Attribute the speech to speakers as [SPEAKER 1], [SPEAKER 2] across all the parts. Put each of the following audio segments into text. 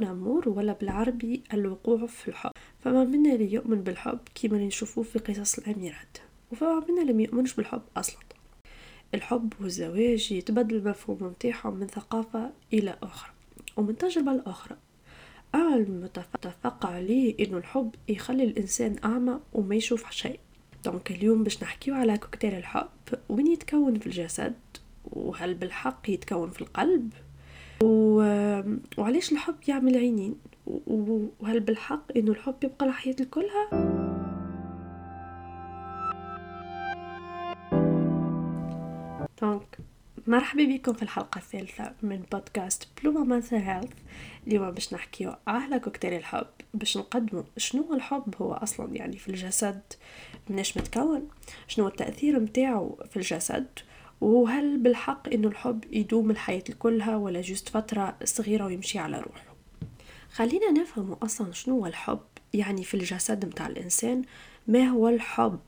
[SPEAKER 1] mon amour ولا بالعربي الوقوع في الحب. فما منا اللي يؤمن بالحب كيما نشوفوه في قصص الأميرات. وفما منا اللي ما يؤمنش بالحب أصلا. الحب والزواج يتبدل المفهوم متاعهم من ثقافة إلى أخرى. ومن تجربة لأخرى أما المتفق عليه إنه الحب يخلي الإنسان أعمى وما يشوف شيء. donc اليوم باش نحكيو على كوكتيل الحب وين يتكون في الجسد وهل بالحق يتكون في القلب؟ و... وعلاش الحب يعمي العينين؟ وهل بالحق إنه الحب يبقى الحياة كلها donc مرحبا بكم في الحلقة الثالثة من بودكاست بلوما mental health اليوم باش نحكيو على كوكتيل الحب. باش نقدمو شنو الحب هو أصلا؟ يعني في الجسد مناش متكون؟ شنو التأثير متاعو في الجسد؟ وهل بالحق إنه الحب يدوم الحياة كلها ولا juste فترة صغيرة ويمشي على روحه؟ خلينا نفهم أصلا شنو هو الحب يعني في الجسد متاع الإنسان ما هو الحب؟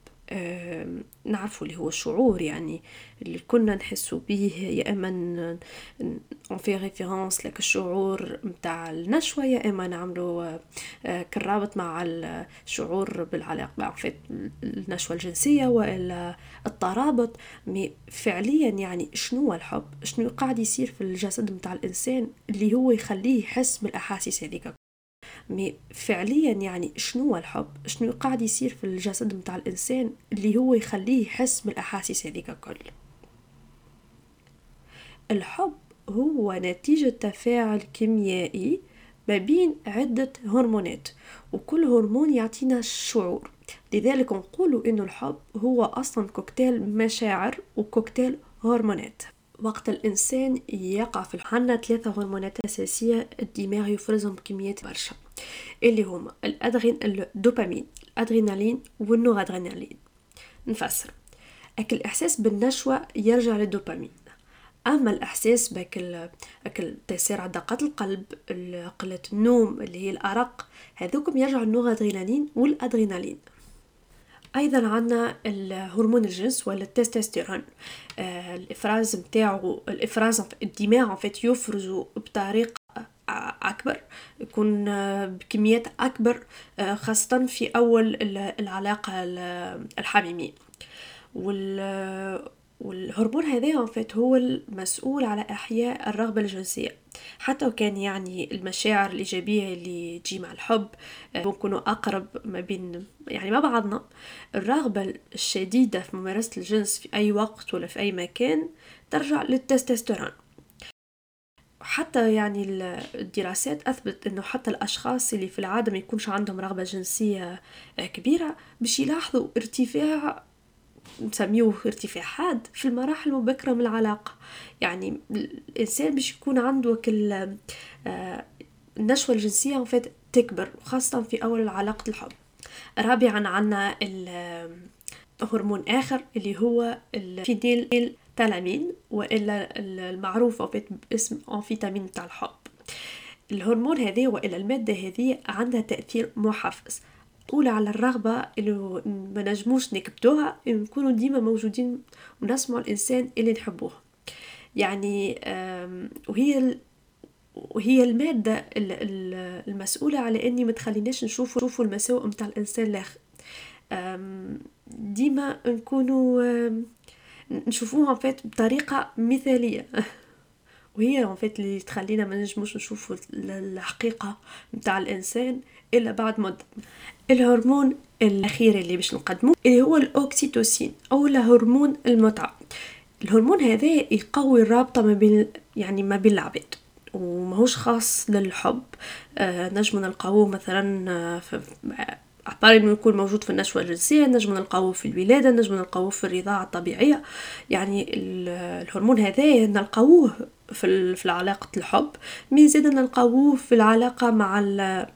[SPEAKER 1] نعرفوا اللي هو الشعور يعني اللي كنا نحسوا به يا إما on fait référence لك الشعور متاع النشوة يا إما نعملوا آه، كالرابط مع الشعور بالعلاقة في النشوة الجنسية والا الترابط. مي فعليا يعني شنو الحب؟ شنو قاعد يصير في الجسد متاع الإنسان اللي هو يخليه يحس بالأحاسيس هذيك مي فعليا يعني شنو الحب؟ شنو قاعد يصير في الجسد متاع الإنسان اللي هو يخليه يحس بالأحاسيس هذيك الكل؟ الحب هو نتيجة تفاعل كيميائي ما بين عدة هرمونات وكل هرمون يعطينا شعور. لذلك نقول إنه الحب هو أصلا كوكتيل مشاعر وكوكتيل هرمونات. وقت الإنسان يقع في عنا ثلاثة هرمونات أساسية الدماغ يفرزهم بكميات برشا. اللي هما الأدرين الدوبامين الأدرينالين والنورادرينالين نفسر. أكل الإحساس بالنشوة يرجع للدوبامين. أما الإحساس بك تسارع دقات القلب قلة النوم اللي هي الأرق هذوكم يرجع النورادرينالين والأدرينالين. أيضا عندنا الهرمون الجنس ولا التستوستيرون آه الإفراز نتاعو الإفراز الدماغ فات يفرزو بطريقة أكبر يكون بكميات أكبر آه، خاصة في أول العلاقة الحميمية. وال والهرمون هذا هو المسؤول على إحياء الرغبة الجنسية. حتى وكان يعني المشاعر الإيجابية اللي تجي مع الحب نكونوا آه، أقرب ما بين يعني ما بعضنا. الرغبة الشديدة في ممارسة الجنس في أي وقت ولا في أي مكان ترجع للتستوستيرون. حتى يعني الدراسات أثبت إنه حتى الأشخاص اللي في العاده ما يكونش عندهم رغبة جنسية آه، كبيرة باش يلاحظوا ارتفاع نسميوه ارتفاع حاد في المراحل المبكرة من العلاقة. يعني الإنسان باش يكون عنده كل آه، النشوة الجنسية فات تكبر خاصة في أول علاقة الحب. رابعا عنا هرمون آخر اللي هو الفينيل تالامين وإلا المعروف باسم أنفيتامين تاع الحب. الهرمون هذه وإلا المادة هذه عندها تأثير محفز. تقول على الرغبة اللي ما نجموش نكبتوها نكونوا ديما موجودين ونسمعوا الإنسان اللي نحبوه. يعني وهي وهي المادة المسؤولة على إني ما تخليناش نشوفوا نشوفوا المساوئ متاع الإنسان الآخر. ديما نكونوا نشوفوها فات بطريقة مثالية. وهي فات اللي تخلينا ما نجموش نشوفوا الحقيقة متاع الإنسان إلا بعد مدة. الهرمون الأخير اللي باش نقدمه اللي هو الأوكسيتوسين أو هرمون المتعة. الهرمون هذا يقوي الرابطة ما بين يعني ما بين العباد. وماهوش خاص للحب. آه نجم نلقاوه مثلا آه، في عبارة إنه يكون موجود في النشوة الجنسية نجم نلقاوه في الولادة نجم نلقاوه في الرضاعة الطبيعية. يعني الهرمون هذا نلقاوه في في علاقة الحب. mais زيد نلقاوه في العلاقة مع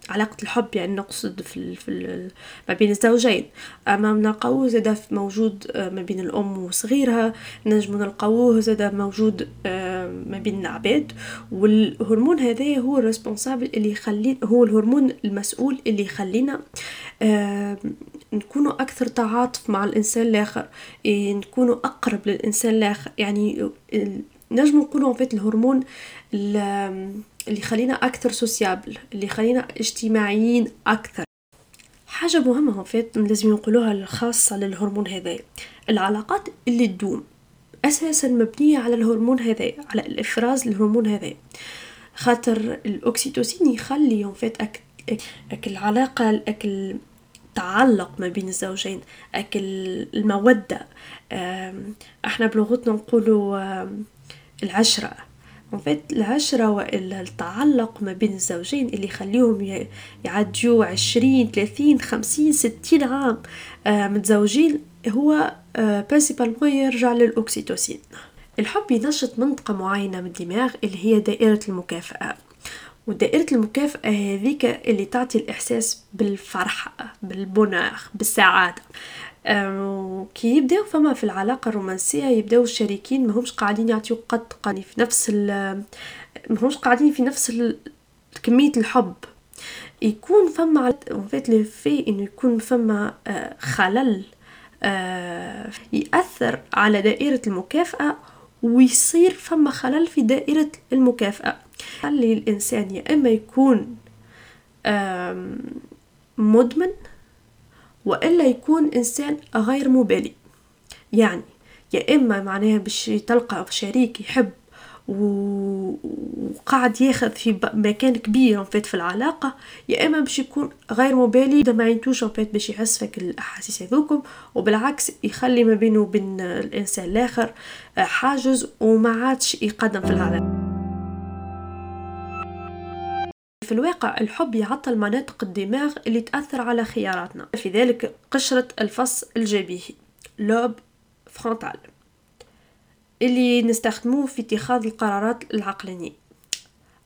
[SPEAKER 1] علاقة الحب يعني نقصد في, في ما بين الزوجين. أما نلقاوه زيد موجود آه، ما بين الأم وصغيرها نجم نلقاوه زيد موجود آه، ما بين العباد. والهرمون هذا هو ال responsable اللي يخلي هو الهرمون المسؤول اللي يخلينا آه، نكونوا أكثر تعاطف مع الإنسان الآخر. إيه، نكونوا أقرب للإنسان الآخر. يعني نجم نقولوا fait الهرمون اللي يخلينا أكثر sociable اللي يخلينا اجتماعيين أكثر. حاجة مهمة fait لازم نقولوها الخاصة للهرمون هذا العلاقات اللي تدوم. أساسا مبنية على الهرمون هذا على الإفراز الهرمون هذا. خاطر الاكسيتوسين يخلي fait أك... أك العلاقة أك التعلق ما بين الزوجين أك المودة. إحنا بلغتنا نقولوا العشرة. فات العشرة وإلا التعلق ما بين الزوجين اللي يخليهم يعديو عشرين ثلاثين خمسين ستين عام. متزوجين هو برينسيبالمون يرجع للأكسيتوسين الحب ينشط منطقة معينة من الدماغ اللي هي دائرة المكافأة. ودائرة المكافأة هذيك اللي تعطي الإحساس بالفرحة بالبونار بالسعادة. كي يبداو فما في العلاقة الرومانسية يبداو الشريكين ما همش قاعدين يعطيو قد قاني في نفس ما همش قاعدين في نفس كمية الحب. يكون فما فات لو في انه يكون فما آه، خلل آه، يأثر على دائرة المكافأة ويصير فما خلل في دائرة المكافأة. خلي الإنسان يا إما يكون مدمن وإلا يكون إنسان غير مبالي. يعني يا إما معناها باش تلقى شريك يحب وقاعد ياخذ في مكان كبير فات في العلاقة يا إما باش يكون غير مبالي ده ما عندوش فات باش يحس فيك الأحاسيس هذوكم وبالعكس يخلي ما بينه وبين الإنسان الآخر حاجز وما عادش يقدم في العلاقة. في الواقع الحب يعطل مناطق الدماغ اللي تأثر على خياراتنا. في ذلك قشرة الفص الجبيهي لوب فرونتال اللي نستخدموه في اتخاذ القرارات العقلانية.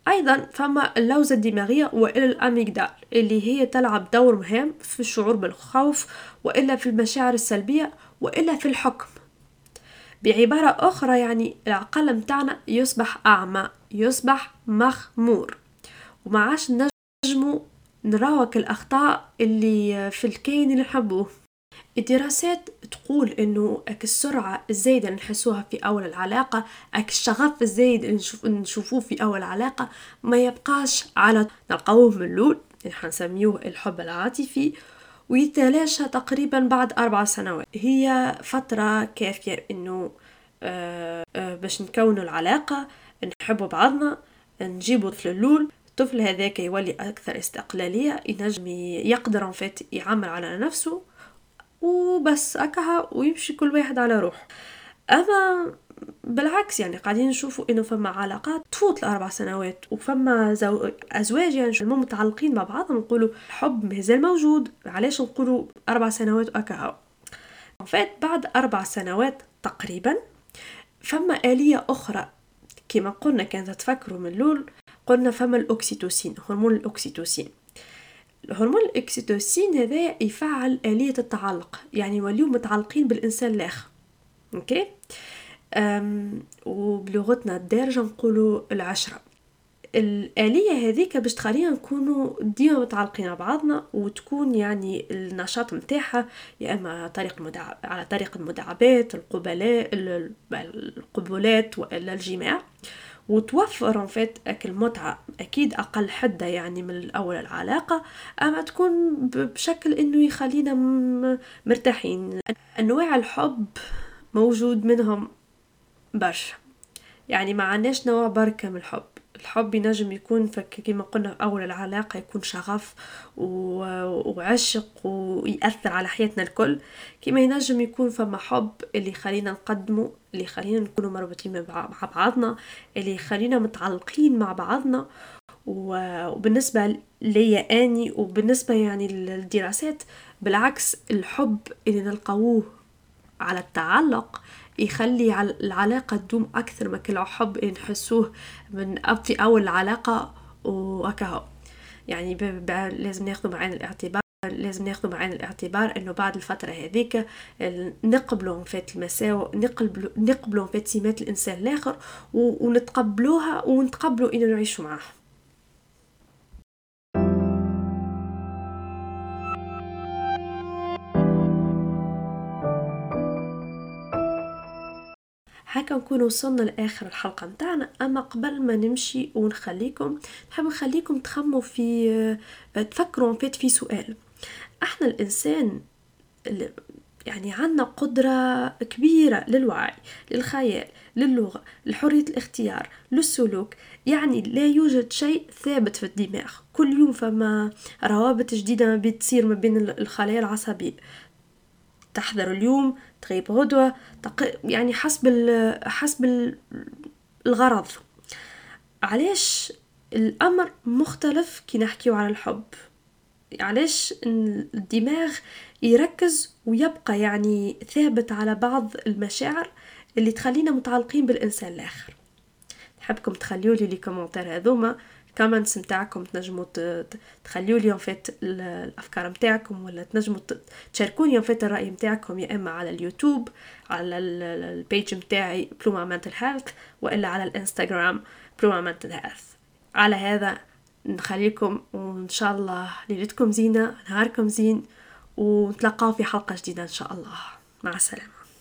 [SPEAKER 1] أيضا فما اللوزة الدماغية وإلى الأميجدال اللي هي تلعب دور مهم في الشعور بالخوف وإلا في المشاعر السلبية وإلا في الحكم. بعبارة أخرى يعني العقل متاعنا يصبح أعمى يصبح مخمور. وما عادش نجمو نراوك الأخطاء اللي في الكائن اللي نحبوه. الدراسات تقول إنه أك السرعة الزايدة نحسوها في أول العلاقة أك الشغف الزايد اللي نشوف نشوفوه في أول العلاقة ما يبقاش على نلقاوه من اللول اللي حنسميوه الحب العاطفي ويتلاشى تقريبا بعد أربع سنوات. هي فترة كافية إنه آه آه باش نكونوا العلاقة نحبوا بعضنا نجيبوا طفل اللول الطفل هذاك يولي أكثر استقلالية ينجم يقدر فات يعمل على نفسه وبس أكها ويمشي كل واحد على روح أما بالعكس يعني قاعدين نشوفوا إنه فما علاقات تفوت الأربع سنوات وفما زو... أزواج يعني شو متعلقين مع بعض نقولوا الحب مازال موجود علاش نقولوا أربع سنوات وأكها fait بعد أربع سنوات تقريبا فما آلية أخرى كما قلنا كانت تفكروا من لول قلنا فما الأكسيتوسين هرمون الأكسيتوسين. هرمون الأكسيتوسين هذا يفعل آلية التعلق يعني نوليو متعلقين بالإنسان الآخر. أوكي؟ أم وبلغتنا الدارجة نقولوا العشرة. الآلية هذيك باش تخلينا نكونوا ديما متعلقين مع بعضنا وتكون يعني النشاط متاعها يا إما طريق المدع... على طريق المداعبات القبلاء القبولات وإلا الجماع. وتوفر فات المتعة أكيد أقل حدة يعني من أول العلاقة أما تكون بشكل إنه يخلينا مرتاحين. أنواع الحب موجود منهم برشا. يعني ما عندناش نوع بركة من الحب. الحب ينجم يكون كما قلنا أول العلاقة يكون شغف وعشق ويأثر على حياتنا الكل. كما ينجم يكون فما حب اللي يخلينا نقدمه اللي يخلينا نكونوا مربوطين مع بعضنا اللي يخلينا متعلقين مع بعضنا. وبالنسبة ليا أني وبالنسبة يعني للدراسات بالعكس الحب اللي نلقاوه على التعلق يخلي العلاقة تدوم أكثر ما كل حب نحسوه من في أول العلاقة وهكا يعني لازم ناخذ بعين الاعتبار لازم ناخذ بعين الاعتبار إنه بعد الفترة هذيك نقبلوا فات المساوئ نقبلوا نقبلوا فات سمات الإنسان الآخر ونتقبلوها ونتقبلوا إنه نعيشوا معاه هكا نكون وصلنا لآخر الحلقة متاعنا. أما قبل ما نمشي ونخليكم نحب نخليكم تخموا في آه، تفكروا فيت في سؤال. إحنا الإنسان يعني عندنا قدرة كبيرة للوعي للخيال للغة لحرية الاختيار للسلوك يعني لا يوجد شيء ثابت في الدماغ. كل يوم فما روابط جديدة بتصير ما بين الخلايا العصبية. تحضر اليوم تغيب غدوة يعني حسب حسب الغرض. علاش الأمر مختلف كي نحكيو على الحب؟ علاش الدماغ يركز ويبقى يعني ثابت على بعض المشاعر اللي تخلينا متعلقين بالإنسان الآخر؟ نحبكم تخليوا لي commentaires هذوما. comments نتاعكم تنجموا تخليوا لي fait الأفكار نتاعكم ولا تنجموا تشاركوني fait الرأي نتاعكم يا إما على اليوتيوب على ال page نتاعي بلوما mental health وإلا على الإنستغرام بلوما mental health على هذا نخليكم وإن شاء الله ليلتكم زينة نهاركم زين ونتلقاو في حلقة جديدة إن شاء الله. مع السلامة.